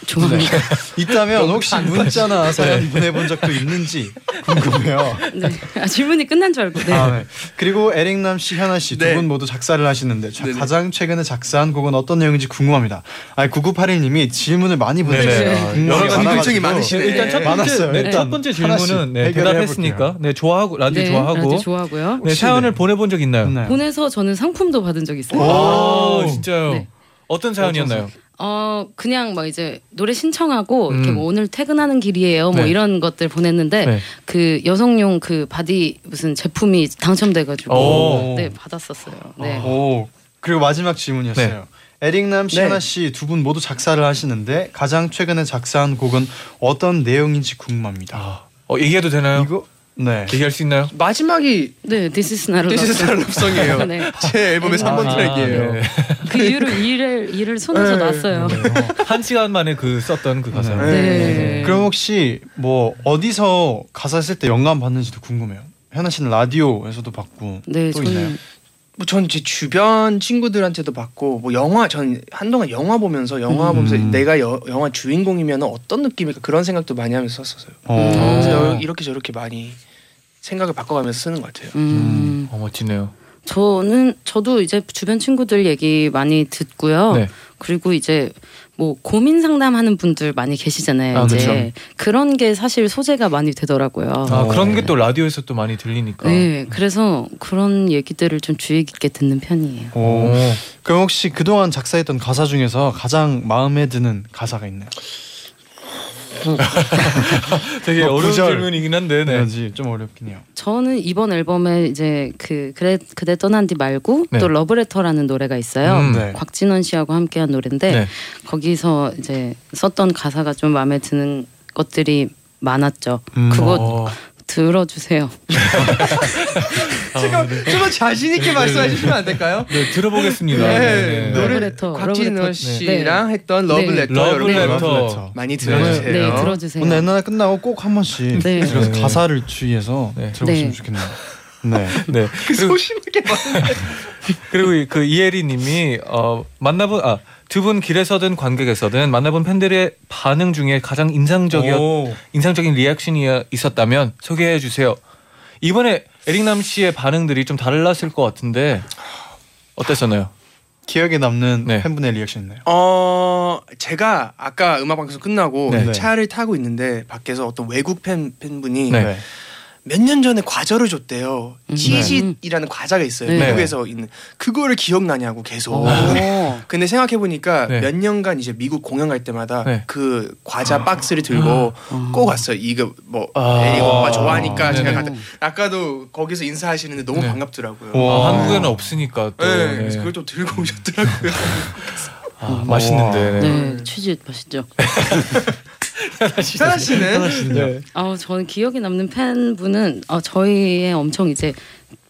S6: 좋아합니다.
S2: 있다면 혹시 문자나 사연
S3: 네.
S2: 보내본 적도 있는지 궁금해요.
S6: 네. 아, 질문이 끝난 줄 알고. 네.
S2: 아, 네. 그리고 에릭남 씨, 현아 씨두
S7: 네.
S2: 분 모두 작사를 하시는데 자. 가장 최근에 작사한 곡은 어떤 내용인지 궁금합니다. 아, 9981님이 질문을 많이
S3: 네네.
S2: 보내주세요.
S7: 여러
S2: 게
S7: 가지. 걱정이 많으시네.
S3: 일단 첫 번째. 네,
S2: 일단
S3: 첫 번째 질문은 네, 대답했으니까. 네 좋아하고 라디오
S6: 네,
S3: 좋아하고
S6: 라디오 좋아하고요.
S3: 네, 사연을
S2: 네.
S3: 보내본 적 있나요?
S6: 보내서 저는 상품도 받은 적 있어요.
S3: 오,
S2: 오.
S3: 진짜요.
S6: 네.
S3: 어떤 사연이었나요?
S6: 어 그냥 막 이제 노래 신청하고 이렇게
S3: 음.
S6: 뭐 오늘 퇴근하는 길이에요 뭐
S3: 네.
S6: 이런 것들 보냈는데
S3: 네.
S6: 그 여성용 그 바디 무슨 제품이 당첨돼가지고
S3: 오.
S6: 네 받았었어요. 네.
S2: 오 그리고 마지막 질문이었어요. 에릭남 씨,
S7: 네.
S2: 현아 씨두 분 모두 작사를 하시는데 가장 최근에 작사한 곡은 어떤 내용인지 궁금합니다.
S3: 아, 어, 얘기해도 되나요?
S2: 이거 네.
S3: 얘기할 수 있나요?
S7: 마지막이
S6: 네, This is not a
S7: This is not a love song이에요.
S6: 네.
S7: 제 앨범의 3번
S3: 아,
S7: 트랙이에요.
S3: 네.
S6: 그 이유로 일을 일을 손에서
S7: 네.
S6: 놨어요.
S3: 한 시간 만에 그 썼던 그 가사.
S2: 네.
S6: 네.
S2: 그럼 혹시 뭐 어디서 가사 쓸 때 영감 받는지도 궁금해요. 현아 씨는 라디오에서도 받고
S6: 네,
S2: 또
S6: 저는
S2: 있나요?
S7: 뭐 전 제 주변 친구들한테도 받고 뭐 영화 전 한동안 영화 보면서 영화
S2: 음.
S7: 보면서 내가 여, 영화 주인공이면 어떤 느낌일까 그런 생각도 많이 하면서 썼었어요.
S2: 어.
S7: 그래서
S6: 어.
S7: 여- 이렇게 저렇게 많이 생각을 바꿔가면서 쓰는 것 같아요.
S6: 음,
S3: 어, 멋지네요.
S6: 저는 저도 이제 주변 친구들 얘기 많이 듣고요.
S3: 네.
S6: 그리고 이제 뭐 고민 상담하는 분들 많이 계시잖아요.
S3: 아,
S6: 이제
S3: 그쵸.
S6: 그런 게 사실 소재가 많이 되더라고요.
S3: 아,
S2: 어.
S3: 그런 게 또 라디오에서 또 많이 들리니까.
S6: 네, 그래서 그런 얘기들을 좀 주의 깊게 듣는 편이에요.
S2: 오.
S3: 오.
S2: 그럼 혹시 그동안 작사했던 가사 중에서 가장 마음에 드는 가사가 있나요?
S3: 되게
S2: 뭐
S3: 어려운
S2: 구절.
S3: 질문이긴 한데. 네.
S2: 좀 어렵긴 해요.
S6: 저는 이번 앨범에 이제 그 그래 그대 떠난 뒤 말고
S3: 네.
S6: 또 러브레터라는 노래가 있어요.
S3: 음,
S2: 네.
S6: 곽진원 씨하고 함께한 노래인데
S3: 네.
S6: 거기서 이제 썼던 가사가 좀 마음에 드는 것들이 많았죠.
S2: 음.
S6: 그거
S3: 어.
S6: 들어주세요.
S3: 아, 네.
S7: 자신 있게 말씀해 주시면 안 될까요?
S3: 네, 들어보겠습니다.
S7: 네,
S3: 네, 네.
S6: 러브레터,
S7: 곽진언
S6: 러브레터.
S7: 씨랑 했던
S6: 네.
S7: 러브레터
S3: 러브레터.
S7: 여러분
S2: 러브레터.
S7: 많이
S3: 네.
S7: 들어주세요.
S6: 네, 들어주세요.
S2: 오늘 엔나나 끝나고 꼭 한 번씩
S6: 네.
S2: 들어서
S3: 네.
S2: 가사를 주의해서
S3: 네.
S2: 들어보시면
S6: 네.
S2: 좋겠네요. 네.
S3: 네.
S7: 그 소심하게 말.
S3: 그리고 이- 그 이혜리님이 어, 만나본 아, 두 분 길에서든 관객에서든 만나본 팬들의 반응 중에 가장 인상적이었
S2: 오.
S3: 인상적인 리액션이 있었다면 소개해 주세요. 이번에 에릭남 씨의 반응들이 좀 달랐을 것 같은데 어땠었나요?
S2: 기억에 남는
S3: 네.
S2: 팬분의 리액션 있나요?
S7: 어 제가 아까 음악 방송 끝나고
S3: 네.
S7: 차를 타고 있는데 밖에서 어떤 외국 팬 팬분이
S3: 네.
S7: 몇 년 전에 과자를 줬대요.
S6: 음.
S7: Cheez-It이라는 과자가 있어요.
S6: 네.
S7: 미국에서 있는 그거를 기억나냐고 계속.
S6: 오.
S7: 근데 생각해 보니까
S3: 네.
S7: 몇 년간 이제 미국 공연 갈 때마다
S3: 네.
S7: 그 과자 박스를 들고 꼭 왔어요. 이거 뭐
S3: 아.
S7: 에릭 오빠 좋아하니까 제가
S3: 네네.
S7: 갔다. 아까도 거기서 인사하시는데 너무
S3: 네.
S7: 반갑더라고요.
S2: 와.
S3: 아, 한국에는 없으니까 또
S7: 네,
S3: 네.
S7: 그래서 그걸 또 들고 오셨더라고요.
S3: 아, 맛있는데. 네.
S6: 네, 치즈 맛있죠.
S7: 사나 씨는
S3: 네.
S6: 아, 저는 기억에 남는 팬분은 어, 저희의 엄청 이제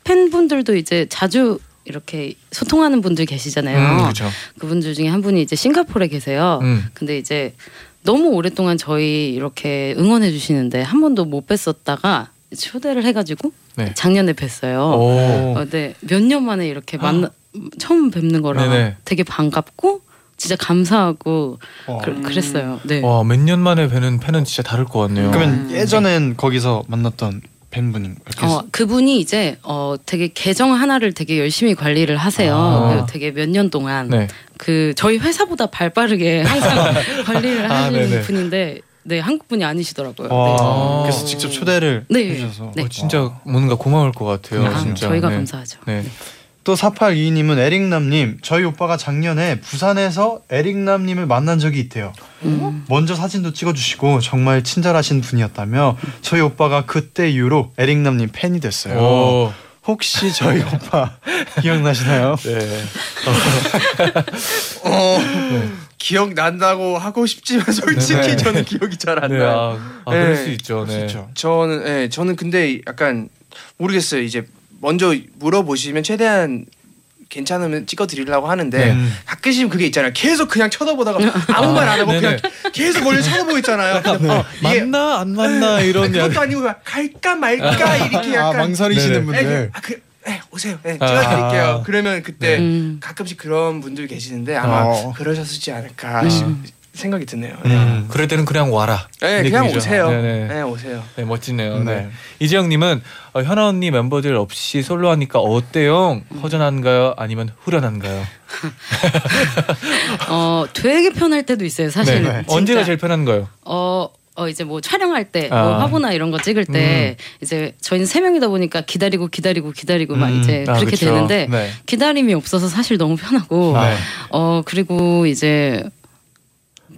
S6: 팬분들도 이제 자주 이렇게 소통하는 분들 계시잖아요.
S3: 음, 그렇죠.
S6: 그분들 중에 한 분이 이제 싱가포르에 계세요.
S3: 음.
S6: 근데 이제 너무 오랫동안 저희 이렇게 응원해 주시는데 한 번도 못 뵀었다가 초대를 해가지고
S3: 네.
S6: 작년에 뵀어요.
S3: 오.
S6: 어, 네, 몇 년 만에 이렇게 만나 처음 뵙는 거라
S3: 네네.
S6: 되게 반갑고 진짜 감사하고
S2: 어.
S6: 그, 그랬어요. 네.
S3: 와, 몇 년 만에 뵈는 팬은 진짜 다를 것 같네요.
S2: 그러면
S6: 음.
S2: 예전엔 거기서 만났던 팬분인 이렇게
S6: 어, 그분이 이제 어 되게 계정 하나를 되게 열심히 관리를 하세요.
S3: 아.
S6: 그 되게 몇 년 동안
S3: 네.
S6: 그 저희 회사보다 발 빠르게 항상 관리를
S3: 아,
S6: 하시는
S3: 네네.
S6: 분인데 네 한국 분이 아니시더라고요.
S2: 와.
S3: 네.
S2: 그래서 직접 초대를
S6: 네.
S2: 해주셔서
S6: 네.
S3: 어, 진짜 뭔가 고마울 것 같아요.
S6: 아,
S3: 진짜.
S6: 저희가
S3: 네.
S6: 감사하죠.
S3: 네.
S2: 또 4822님은 에릭남님 저희 오빠가 작년에 부산에서 에릭남님을 만난 적이 있대요.
S6: 음.
S2: 먼저 사진도 찍어주시고 정말 친절하신 분이었다며 저희 오빠가 그때 이후로 에릭남님 팬이 됐어요.
S3: 오.
S2: 혹시 저희 오빠 기억나시나요?
S3: 네.
S7: 어, 기억 난다고 하고 싶지만 솔직히
S3: 네.
S7: 저는 기억이 잘안
S3: 네.
S7: 나요.
S3: 아, 아 그럴
S7: 네.
S3: 수 있죠. 네.
S7: 저는 예, 저는 근데 약간 모르겠어요. 이제 먼저 물어보시면 최대한 괜찮으면 찍어드리려고 하는데
S3: 네.
S7: 가끔씩 그게 있잖아요. 계속 그냥 쳐다보다가 아무 말 안 하고
S3: 네네.
S7: 그냥 계속 멀리 쳐다보고 있잖아요. 어, 이게
S3: 맞나 안 맞나 이런
S7: 그것도 아니고 갈까 말까 이렇게
S2: 아
S7: 약간
S2: 망설이시는
S3: 네네.
S2: 분들.
S7: 아, 그, 네, 오세요. 네,
S3: 아.
S7: 찍어드릴게요. 그러면 그때
S6: 음.
S7: 가끔씩 그런 분들 계시는데 아마
S2: 어.
S7: 그러셨지 않을까 싶- 생각이 드네요. 네,
S2: 음.
S3: 그럴 때는 그냥 와라.
S7: 네, 그냥
S3: 느낌이죠.
S7: 오세요.
S3: 네네.
S7: 네, 오세요.
S3: 네, 멋지네요.
S2: 네.
S3: 네. 이재영님은 어, 현아 언니 멤버들 없이 솔로 하니까 어때요? 허전한가요? 아니면 후련한가요?
S6: 어 되게 편할 때도 있어요. 사실은.
S3: 네.
S6: 진짜.
S3: 언제가 제일 편한가요?
S6: 어, 어 이제 뭐 촬영할 때, 뭐
S3: 아.
S6: 화보나 이런 거 찍을 때 이제 저희는 세 명이다 보니까 기다리고 기다리고 기다리고 막
S3: 음.
S6: 이제
S3: 아,
S6: 그렇게
S3: 그쵸.
S6: 되는데
S3: 네.
S6: 기다림이 없어서 사실 너무 편하고
S3: 네.
S6: 어 그리고 이제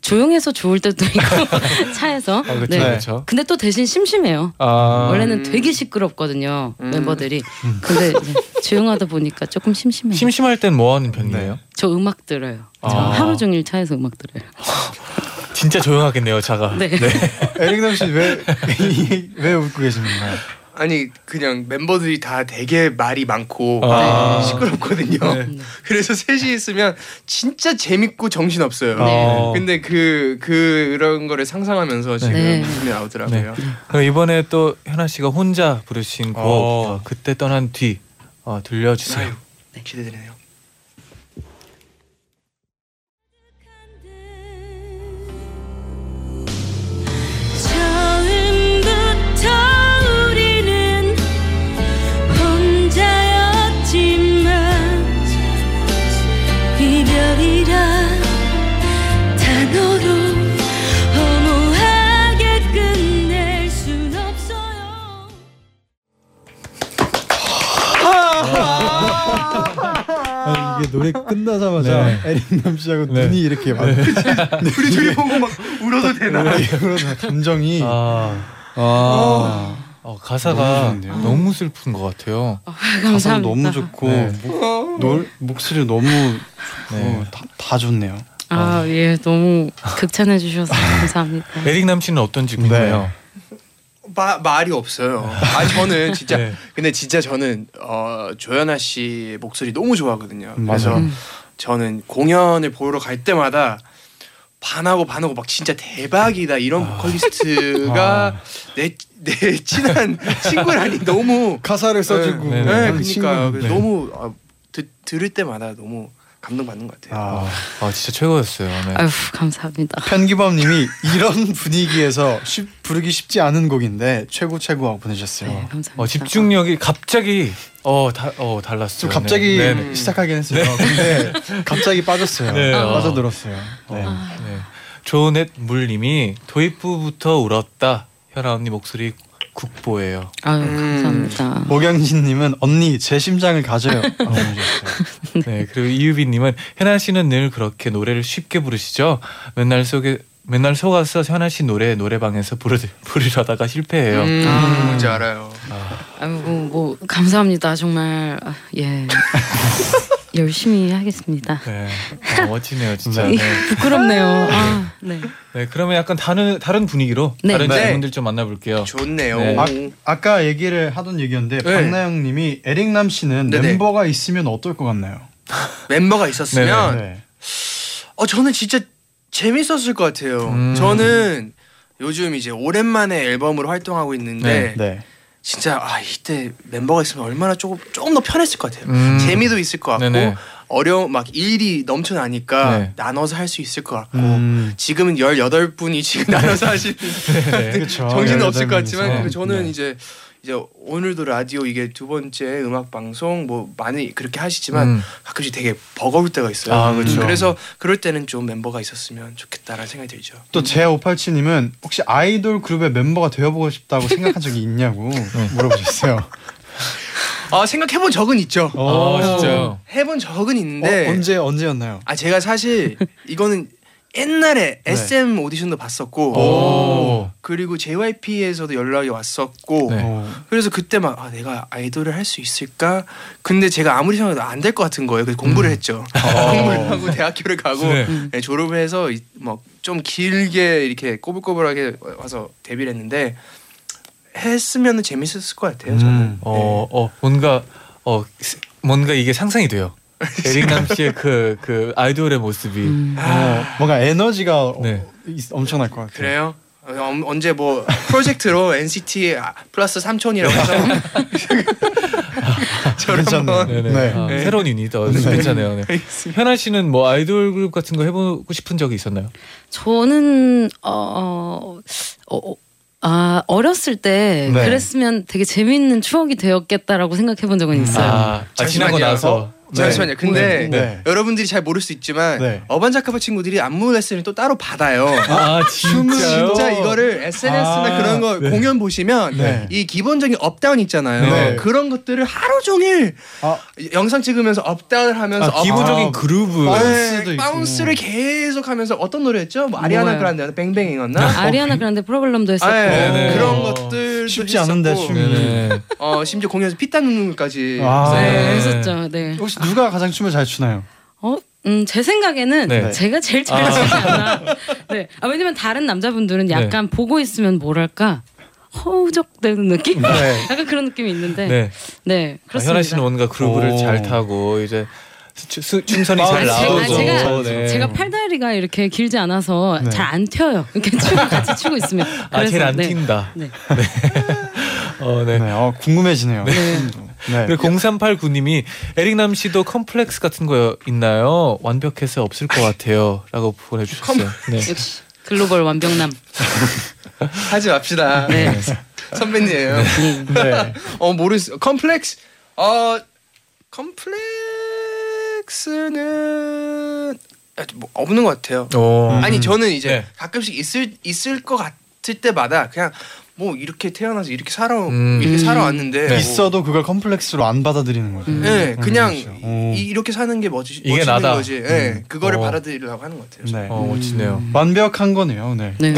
S6: 조용해서 좋을 때도 있고 차에서.
S3: 아, 그쵸,
S6: 네.
S3: 그쵸.
S6: 근데 또 대신 심심해요.
S3: 아,
S6: 원래는 되게 시끄럽거든요
S7: 음.
S6: 멤버들이. 근데 이제 조용하다 보니까 조금 심심해요.
S3: 심심할 땐 뭐 하는 편이에요?
S6: 저 음악 들어요. 저
S3: 아.
S6: 하루 종일 차에서 음악 들어요.
S3: 진짜 조용하겠네요, 차가.
S6: 네.
S2: 에릭남 씨왜왜 웃고 계십니까?
S7: 아니 그냥 멤버들이 다 되게 말이 많고
S3: 아.
S7: 시끄럽거든요.
S3: 네.
S7: 그래서 셋이 있으면 진짜 재밌고 정신 없어요.
S3: 네.
S7: 근데 그 그런 거를 상상하면서 지금
S6: 네.
S7: 웃음이 나오더라고요.
S3: 그럼 이번에 또 현아 씨가 혼자 부르신 곡
S2: 어.
S3: 어, 그때 떠난 뒤 어, 들려주세요.
S7: 기대되네요.
S5: 이게
S2: 노래 끝나자마자
S3: 네.
S2: 에릭 남 씨하고
S3: 네.
S2: 눈이 이렇게 막
S7: 우리 둘이 보고 막 울어도 되나?
S2: 그런 감정이
S3: 아,
S2: 아,
S3: 어, 가사가
S2: 너무?
S3: 너무 슬픈 것 같아요.
S2: 가사
S6: 감사합니다.
S2: 너무 좋고
S3: 네.
S2: 목, 노, 목소리 너무 좋고
S3: 네.
S2: 다, 다 좋네요.
S6: 아, 예, 너무 극찬해 주셔서 감사합니다.
S3: 에릭 남 씨는 어떤지 궁금해요.
S7: 마, 말이 없어요. 아 저는 진짜
S3: 네.
S7: 근데 진짜 저는 어, 조현아 씨 목소리 너무 좋아하거든요.
S2: 음,
S7: 그래서
S2: 맞아요.
S7: 저는 공연을 보러 갈 때마다 반하고 반하고 막 진짜 대박이다 이런 보컬리스트가 내, 내 친한 친구라니 너무
S2: 가사를 써주고
S3: 네,
S7: 네,
S3: 네,
S7: 그러니까. 너무 아, 드, 들을 때마다 너무 감동받는 것 같아요.
S2: 아,
S3: 아, 진짜 최고였어요. 네.
S6: 아유, 감사합니다.
S2: 편기범님이 이런 분위기에서 쉽, 부르기 쉽지 않은 곡인데 최고 최고하고 보내셨어요.
S6: 네, 감사합니다.
S3: 어, 집중력이 갑자기 어, 다, 어 달랐어요.
S2: 좀 갑자기
S3: 네. 네.
S2: 시작하긴 했어요. 근데 갑자기 빠졌어요.
S3: 네, 어.
S2: 빠져들었어요. 네.
S3: 네. 조넷 물님이 도입부부터 울었다. 현아 언니 목소리 국보예요.
S6: 아유,
S7: 음.
S6: 감사합니다.
S2: 목양진님은 언니 제 심장을 가져요.
S3: 네 그리고 이유빈님은 현아 씨는 늘 그렇게 노래를 쉽게 부르시죠. 맨날 속에 맨날 속아서 현아 씨 노래 노래방에서 부르 부르려다가 실패해요.
S7: 음,
S6: 아.
S7: 뭔지 알아요.
S6: 아이고, 뭐 감사합니다. 정말 아, 예. 열심히 하겠습니다.
S3: 네 어, 멋지네요 진짜.
S6: 이-
S3: 네.
S6: 부끄럽네요. 아, 네.
S3: 네 그러면 약간 다른 다른 분위기로
S6: 네.
S3: 다른
S7: 네.
S3: 질문들 좀 만나볼게요.
S7: 좋네요.
S3: 네.
S2: 아, 아까 얘기를 하던 얘기였는데
S7: 네.
S2: 박나영님이 에릭남 씨는
S7: 네네.
S2: 멤버가 있으면 어떨 것 같나요?
S7: 멤버가 있었으면
S2: 네.
S7: 어 저는 진짜 재밌었을 것 같아요.
S3: 음.
S7: 저는 요즘 이제 오랜만에 앨범으로 활동하고 있는데
S2: 네.
S7: 진짜 아 이때 멤버가 있으면 얼마나 조금 조금 더 편했을 것 같아요.
S3: 음.
S7: 재미도 있을 것 같고
S3: 네네.
S7: 어려운 막 일이 넘쳐나니까
S3: 네.
S7: 나눠서 할 수 있을 것 같고
S2: 음.
S7: 지금은 18분이 지금 나눠서 하시는
S3: 네.
S7: 정신은 없을 것 같지만
S3: 네.
S7: 저는
S2: 네.
S7: 이제 이제 오늘도 라디오 이게 두 번째 음악 방송 뭐 많이 그렇게 하시지만
S3: 음.
S7: 가끔씩 되게 버거울 때가 있어요.
S3: 아, 그렇죠.
S7: 그래서 그럴 때는 좀 멤버가 있었으면 좋겠다라는 생각이 들죠.
S2: 또 제587님은 혹시 아이돌 그룹의 멤버가 되어보고 싶다고 생각한 적이 있냐고 물어보셨어요.
S7: 아 생각해본 적은 있죠.
S3: 어, 진짜요.
S7: 해본 적은 있는데
S2: 어, 언제 언제였나요?
S7: 아 제가 사실 이거는 옛날에
S2: 네.
S7: SM 오디션도 봤었고
S3: 오.
S7: 그리고 JYP에서도 연락이 왔었고
S3: 네.
S2: 어,
S7: 그래서 그때 막 아, 내가 아이돌을 할 수 있을까? 근데 제가 아무리 생각해도 안 될 것 같은 거예요. 그래서 공부를 했죠. 공부를 하고 대학교를 가고
S3: 네.
S7: 네, 졸업을 해서 뭐좀 길게 이렇게 꼬불꼬불하게 와서 데뷔를 했는데 했으면 재밌었을 것 같아요. 저는.
S2: 음.
S3: 어, 어 뭔가 어 스- 뭔가 이게 상상이 돼요. 에릭남 씨의 그 그 아이돌의 모습이
S6: 음.
S2: 어, 뭔가 에너지가 어,
S3: 네.
S2: 있- 엄청날 것 같아요.
S7: 그래요? 어, 언- 언제 뭐 프로젝트로 NCT 플러스 삼촌이라고 해서 저를
S2: 괜찮네요.
S7: 한번
S3: 네네.
S2: 네.
S3: 아,
S7: 네.
S3: 새로운 유닛 어, 괜찮아요. 네. 현아 씨는 뭐 아이돌 그룹 같은 거 해보고 싶은 적이 있었나요?
S6: 저는 어, 어, 어, 아 어렸을 때
S2: 네.
S6: 그랬으면 되게 재밌는 추억이 되었겠다라고 생각해 본 적은 있어요.
S3: 아, 아 지나고. 나서
S7: 잠시만요. 근데
S2: 네.
S7: 여러분들이 잘 모를 수 있지만
S2: 네.
S7: 어반자카파 친구들이 안무 레슨을 또 따로 받아요.
S3: 아 진짜요?
S7: 진짜 이거를 SNS나
S2: 아,
S7: 그런 거
S3: 네.
S7: 공연 보시면
S2: 네.
S7: 이 기본적인 up down 있잖아요.
S2: 네.
S7: 그런 것들을 하루 종일
S2: 아.
S7: 영상 찍으면서 up down을 하면서
S3: 아, 기본적인
S2: 아,
S3: 그루브.
S2: 바운스도
S7: 네. 바운스를 계속 하면서 어떤 노래였죠? 뭐 아리아나? 그란데 Bang Bang이었나?
S6: 아리아나 그란데 Problem도 했었고
S7: 아, 예.
S3: 네네.
S7: 그런
S3: 어.
S7: 것들도
S2: 쉽지 않은데, 춤이.
S7: 어 심지어 공연에서 피땀 눈물까지
S2: 아.
S6: 네,
S3: 네.
S6: 했었죠. 네.
S2: 혹시 누가 가장 춤을 잘 추나요?
S6: 어, 음, 제 생각에는
S3: 네.
S6: 제가 제일 잘
S3: 아.
S6: 추지 않나. 네. 아, 왜냐면 다른 남자분들은 약간 보고 있으면 뭐랄까 허우적대는 느낌?
S2: 네.
S6: 약간 그런 느낌이 있는데. 네,
S3: 네. 아,
S6: 그렇습니다.
S3: 현아 씨는 뭔가 그루브를
S2: 오.
S3: 잘 타고 이제 수- 춤선이
S2: 아,
S3: 잘 나오고.
S6: 제가-
S3: 네.
S6: 제가 팔다리가 이렇게 길지 않아서
S2: 네.
S6: 잘안 튀어요. 이렇게 추고 같이 추고 있으면.
S3: 아 제일 안
S6: 네.
S3: 튄다.
S6: 네.
S3: 어 네.
S2: 네. 어, 궁금해지네요. 네. 네.
S3: 그리고 0389님이 에릭남 씨도 컴플렉스 같은 거 있나요? 완벽해서 없을 것 같아요.라고 보내주셨어요. 네.
S6: 역시 글로벌 완벽남.
S7: 하지 맙시다.
S6: 네.
S7: 선배님이에요.
S6: 네.
S2: 네.
S7: 어 모르겠어. 컴플렉스. 어 컴플렉스는 아, 뭐 없는 것 같아요.
S3: 오.
S7: 아니 저는 이제
S3: 네.
S7: 가끔씩 있을 있을 것 같을 때마다 그냥 뭐 이렇게 태어나서 이렇게 살아
S3: 음.
S7: 이렇게 살아왔는데 뭐,
S2: 있어도 그걸 컴플렉스로 안 받아들이는 거죠.
S7: 네, 그냥
S2: 그렇죠. 오.
S7: 이, 이렇게 사는 게 멋지,
S3: 이게
S7: 멋있는
S3: 나다.
S7: 거지. 네,
S3: 음.
S7: 그거를
S3: 어.
S7: 받아들이려고 하는 것 같아요.
S2: 네.
S3: 어 멋지네요.
S2: 완벽한 거네요. 네.
S6: 네.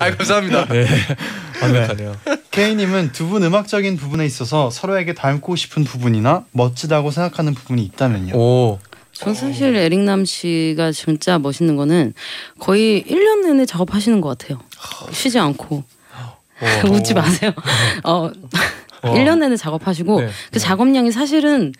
S7: 아 감사합니다.
S3: 네. 완벽하네요.
S2: K님은 두 분 음악적인 부분에 있어서 서로에게 닮고 싶은 부분이나 멋지다고 생각하는 부분이 있다면요.
S3: 오.
S6: 전 사실 에릭남 씨가 진짜 멋있는 거는 거의 1년 내내 작업하시는 것 같아요. 쉬지 않고.
S3: 오.
S6: 웃지 마세요. 어, 1년 내내 작업하시고
S3: 네.
S6: 그 작업량이 사실은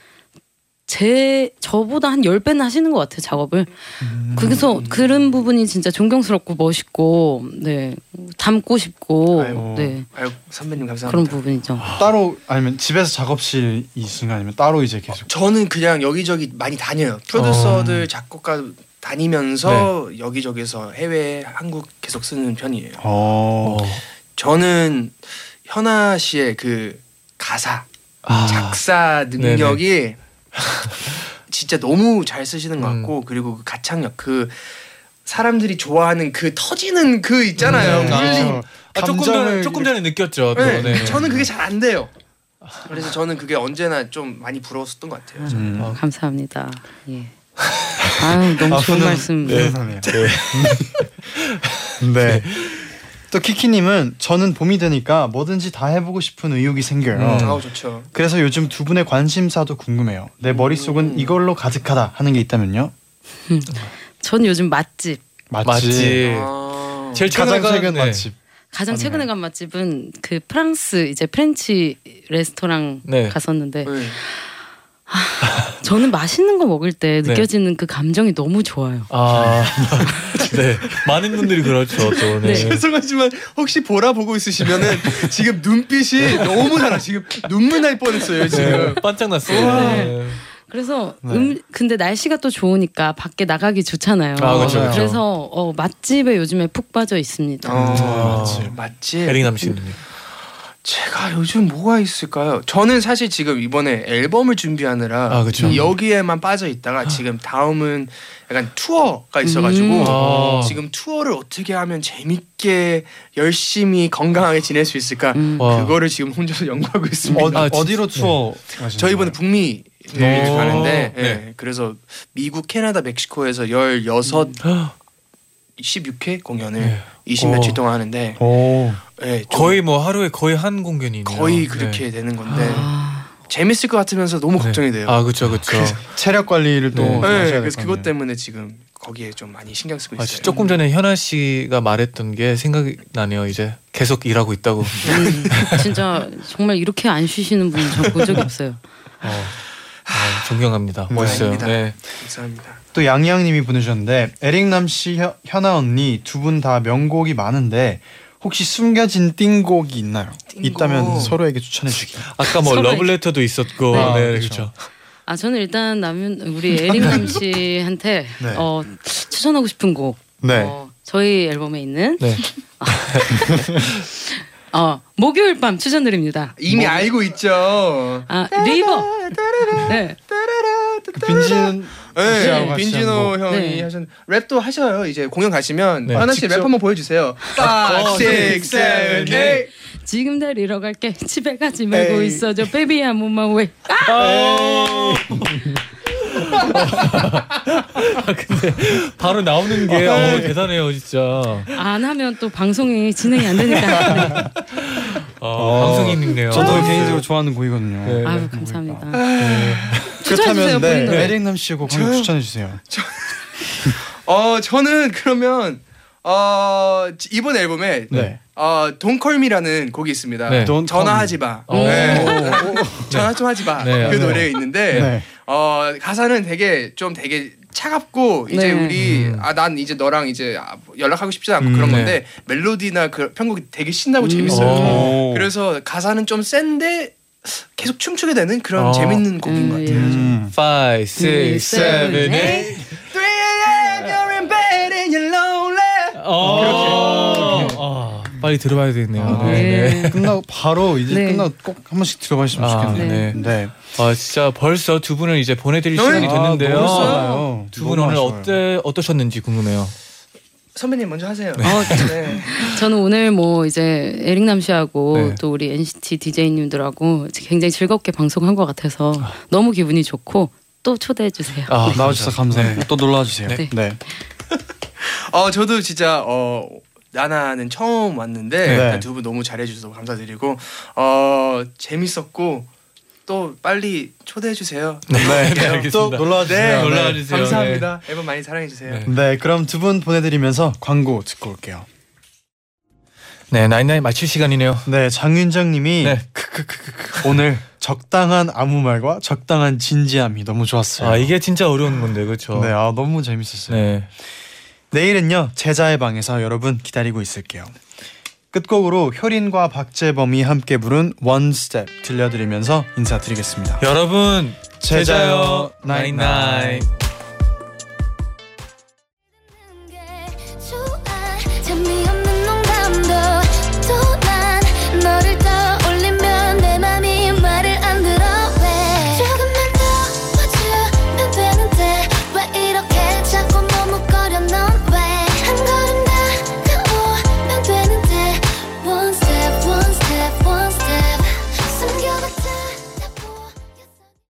S6: 제 저보다 한 10배는 하시는 것 같아요, 작업을.
S3: 음.
S6: 그래서 그런 부분이 진짜 존경스럽고 멋있고 네. 닮고 싶고
S7: 아이고.
S6: 네.
S7: 아유 선배님 감사합니다.
S6: 그런 부분이죠.
S2: 따로 아니면 집에서 작업실 있으신가 아니면 따로 이제 계속
S7: 저는 그냥 여기저기 많이 다녀요. 프로듀서들 작곡가 다니면서 여기저기서 해외 한국 계속 쓰는 편이에요.
S2: 어.
S3: 어.
S7: 저는 현아 씨의 그 가사
S3: 아.
S7: 작사 능력이 진짜 너무 잘 쓰시는 것
S3: 음.
S7: 같고 그리고 그 가창력 그 사람들이 좋아하는 그 터지는 그 있잖아요.
S3: 네.
S7: 울림.
S2: 아,
S3: 아, 조금 전에
S2: 감정을
S3: 조금 전에 느꼈죠. 또.
S7: 네.
S3: 네.
S7: 저는 그게 잘 안 돼요. 그래서 저는 그게 언제나 좀 많이 부러웠었던 것 같아요. 저는.
S2: 음.
S3: 어.
S6: 감사합니다. 예. 아유, 너무
S2: 아,
S6: 좋은 말씀.
S2: 네. 네. 또 키키님은 저는 봄이 되니까 뭐든지 다 해보고 싶은 의욕이 생겨요.
S3: 음.
S7: 아우 좋죠.
S2: 그래서 요즘 두 분의 관심사도 궁금해요. 내 머릿속은
S7: 음.
S2: 이걸로 가득하다 하는 게 있다면요?
S6: 전 요즘 맛집
S2: 맛집.
S3: 맛집.
S7: 아.
S3: 제일
S2: 가장
S3: 최근에 간-
S2: 최근
S3: 네.
S2: 맛집.
S6: 가장. 최근에 간 맛집은 그 프랑스 이제 French 레스토랑
S3: 네.
S6: 갔었는데
S7: 네.
S6: 저는 맛있는 거 먹을 때
S3: 네.
S6: 느껴지는 그 감정이 너무 좋아요.
S3: 아, 네. 많은 분들이 그렇죠. 또. 네.
S7: 죄송하지만 혹시 보라 보고 있으시면은 지금 눈빛이 너무 달아. 지금 눈물 날 뻔했어요
S3: 네.
S7: 지금.
S3: 반짝 났어요. 네.
S6: 그래서
S2: 네.
S6: 음 근데 날씨가 또 좋으니까 밖에 나가기 좋잖아요.
S3: 아, 그렇죠,
S2: 그렇죠.
S6: 그래서 어, 맛집에 요즘에 푹 빠져 있습니다.
S7: 어,
S2: 맛집.
S7: 맞지.
S3: 에릭남 씨는요?
S7: 제가 요즘 뭐가 있을까요? 저는 사실 지금 이번에 앨범을 준비하느라
S3: 아, 그쵸.
S7: 여기에만 빠져 있다가 지금 다음은 약간 투어가 있어가지고
S6: 음.
S3: 아.
S7: 지금 투어를 어떻게 하면 재밌게 열심히 건강하게 지낼 수 있을까
S6: 음.
S3: 와.
S7: 그거를 지금 혼자서 연구하고 있습니다.
S2: 어,
S3: 아,
S2: 어디로 투어 가시나요?
S7: 저희 이번에 북미
S3: 오.
S7: 가는데 예,
S3: 네.
S7: 그래서 미국, 캐나다, 멕시코에서 16, 16회 공연을
S3: 네.
S7: 20
S3: 오.
S7: 며칠 동안 하는데
S2: 오.
S7: 예, 좀
S3: 거의 뭐 하루에 거의 한 공연이네요.
S7: 거의 그렇게 되는 건데
S6: 아,
S7: 재밌을 것 같으면서 너무
S3: 네.
S7: 걱정이 돼요.
S3: 아, 그렇죠, 그렇죠.
S2: 체력 관리를 또
S3: 네.
S7: 네,
S2: 될
S7: 그래서
S2: 거
S7: 그것. 때문에 지금 거기에 좀 많이 신경 쓰고
S3: 아,
S7: 있어요.
S3: 조금 전에 현아 씨가 말했던 게 생각이 나네요. 이제 계속 일하고 있다고.
S6: 음, 진짜 정말 이렇게 안 쉬시는 분 전 본 적이 없어요.
S3: 어. 아, 존경합니다. 멋있어요.
S7: 아닙니다.
S3: 네.
S7: 감사합니다.
S2: 또 양양님이 보내주셨는데 에릭남 씨, 현- 현아 언니 두 분 다 명곡이 많은데 혹시 숨겨진 띵곡이 있나요?
S7: 띵곡.
S2: 있다면 서로에게 추천해 주기.
S3: 아까 뭐 러블레터도 있었고,
S6: 네.
S3: 네,
S2: 그렇죠.
S3: 그렇죠.
S6: 아 저는 일단 남윤 우리 에릭남 씨한테
S2: 네.
S6: 어, 추천하고 싶은 곡.
S2: 네.
S6: 어, 저희 앨범에 있는
S3: 네.
S6: 어, 목요일 밤 추천드립니다.
S7: 이미
S6: 뭐-
S7: 알고 있죠.
S6: 아 리버. 네.
S2: 그 빈진
S7: 네,
S2: 같이
S7: 빈진호. 형이
S6: 네.
S7: 하신 랩도 하셔요. 이제 공연 가시면
S3: 네.
S7: 하나씩
S2: 직접-
S7: 랩 한번 보여주세요. 5, 6, 7, 8
S6: 지금 데리러 갈게. 집에 가지 말고
S7: 에이.
S6: 있어줘. 베이비 I'm on my way.
S3: 근데 바로 나오는 게 어, 대단해요, 진짜.
S6: 안 하면 또 방송이 진행이 안 되니까. 네.
S3: 어, 방송인이네요.
S2: 저도
S3: 네.
S2: 개인적으로 좋아하는 곡이거든요.
S3: 네.
S6: 아유 감사합니다. 추천해주세요
S2: 그렇다면 네,
S6: 노래.
S2: 에릭남 씨의 곡 한번
S7: 저요?
S2: 추천해 주세요.
S7: 어 저는 그러면 어 이번 앨범에
S2: 네.
S7: 어 돈컬미라는 곡이 있습니다.
S3: 네.
S2: Don't
S7: 전화하지 마.
S3: 오.
S7: 네. 전화 좀 하지 마.
S3: 네,
S7: 그
S3: 네.
S7: 노래가 있는데
S2: 네.
S7: 어 가사는 되게 좀 되게 차갑고 이제
S6: 네.
S7: 우리
S3: 음.
S7: 아난 이제 너랑 이제 아, 연락하고 싶지 않고
S2: 음,
S7: 그런
S3: 네.
S7: 건데 멜로디나 그 편곡이 되게 신나고 재밌어요.
S3: 오.
S7: 그래서 가사는 좀 센데 계속 춤추게 되는 그런
S3: 어.
S7: 재밌는 곡인 것
S6: 음,
S7: 같아요.
S2: 음.
S3: 5, 6, 7, 8.
S7: 3 a.m. you're in bed and you're lonely.
S3: 어, 어, 빨리 들어봐야 되겠네요.
S2: 아,
S3: 네. 네.
S2: 끝나고 바로 이제
S6: 네.
S2: 끝나고 꼭 한 번씩 들어가시면
S3: 아,
S2: 좋겠네요.
S3: 네.
S2: 네.
S3: 아, 진짜 벌써 두 분을 이제 보내드릴
S7: 네.
S3: 시간이
S7: 아,
S3: 됐는데요. 두 분 오늘. 어때 어떠셨는지 궁금해요.
S7: 선배님 먼저 하세요.
S6: 어,
S7: 네.
S6: 저는 오늘 뭐 이제 에릭남 씨하고
S3: 네.
S6: 또 우리 NCT DJ님들하고 굉장히 즐겁게 방송한 것 같아서 너무 기분이 좋고 또 초대해 주세요.
S3: 아,
S2: 나와주셔서 감사합니다. 또 놀러 와 주세요.
S6: 네.
S2: 네.
S7: 어 저도 진짜 어 나나는 처음 왔는데
S2: 네.
S7: 두 분 너무 잘해주셔서 감사드리고 어 재밌었고 또 빨리 초대해 주세요.
S3: 네, 네,
S2: 또
S3: 알겠습니다.
S2: 놀러 와주세요.
S7: 네,
S3: 놀러 와주세요.
S7: 감사합니다. 앨범 많이 사랑해 주세요.
S3: 네.
S2: 네, 그럼 두 분 보내드리면서 광고 듣고 올게요.
S3: 네, 나인나인 마칠 시간이네요.
S2: 네, 장윤정님이
S3: 네.
S2: 오늘 적당한 아무 말과 적당한 진지함이 너무 좋았어요.
S3: 아, 이게 진짜 어려운 건데, 그렇죠?
S2: 네, 아 너무 재밌었어요.
S3: 네.
S2: 내일은요 제자의 방에서 여러분 기다리고 있을게요. 끝곡으로 효린과 박재범이 함께 부른 One Step 들려드리면서 인사드리겠습니다.
S3: 여러분, 제자요, 나인나인.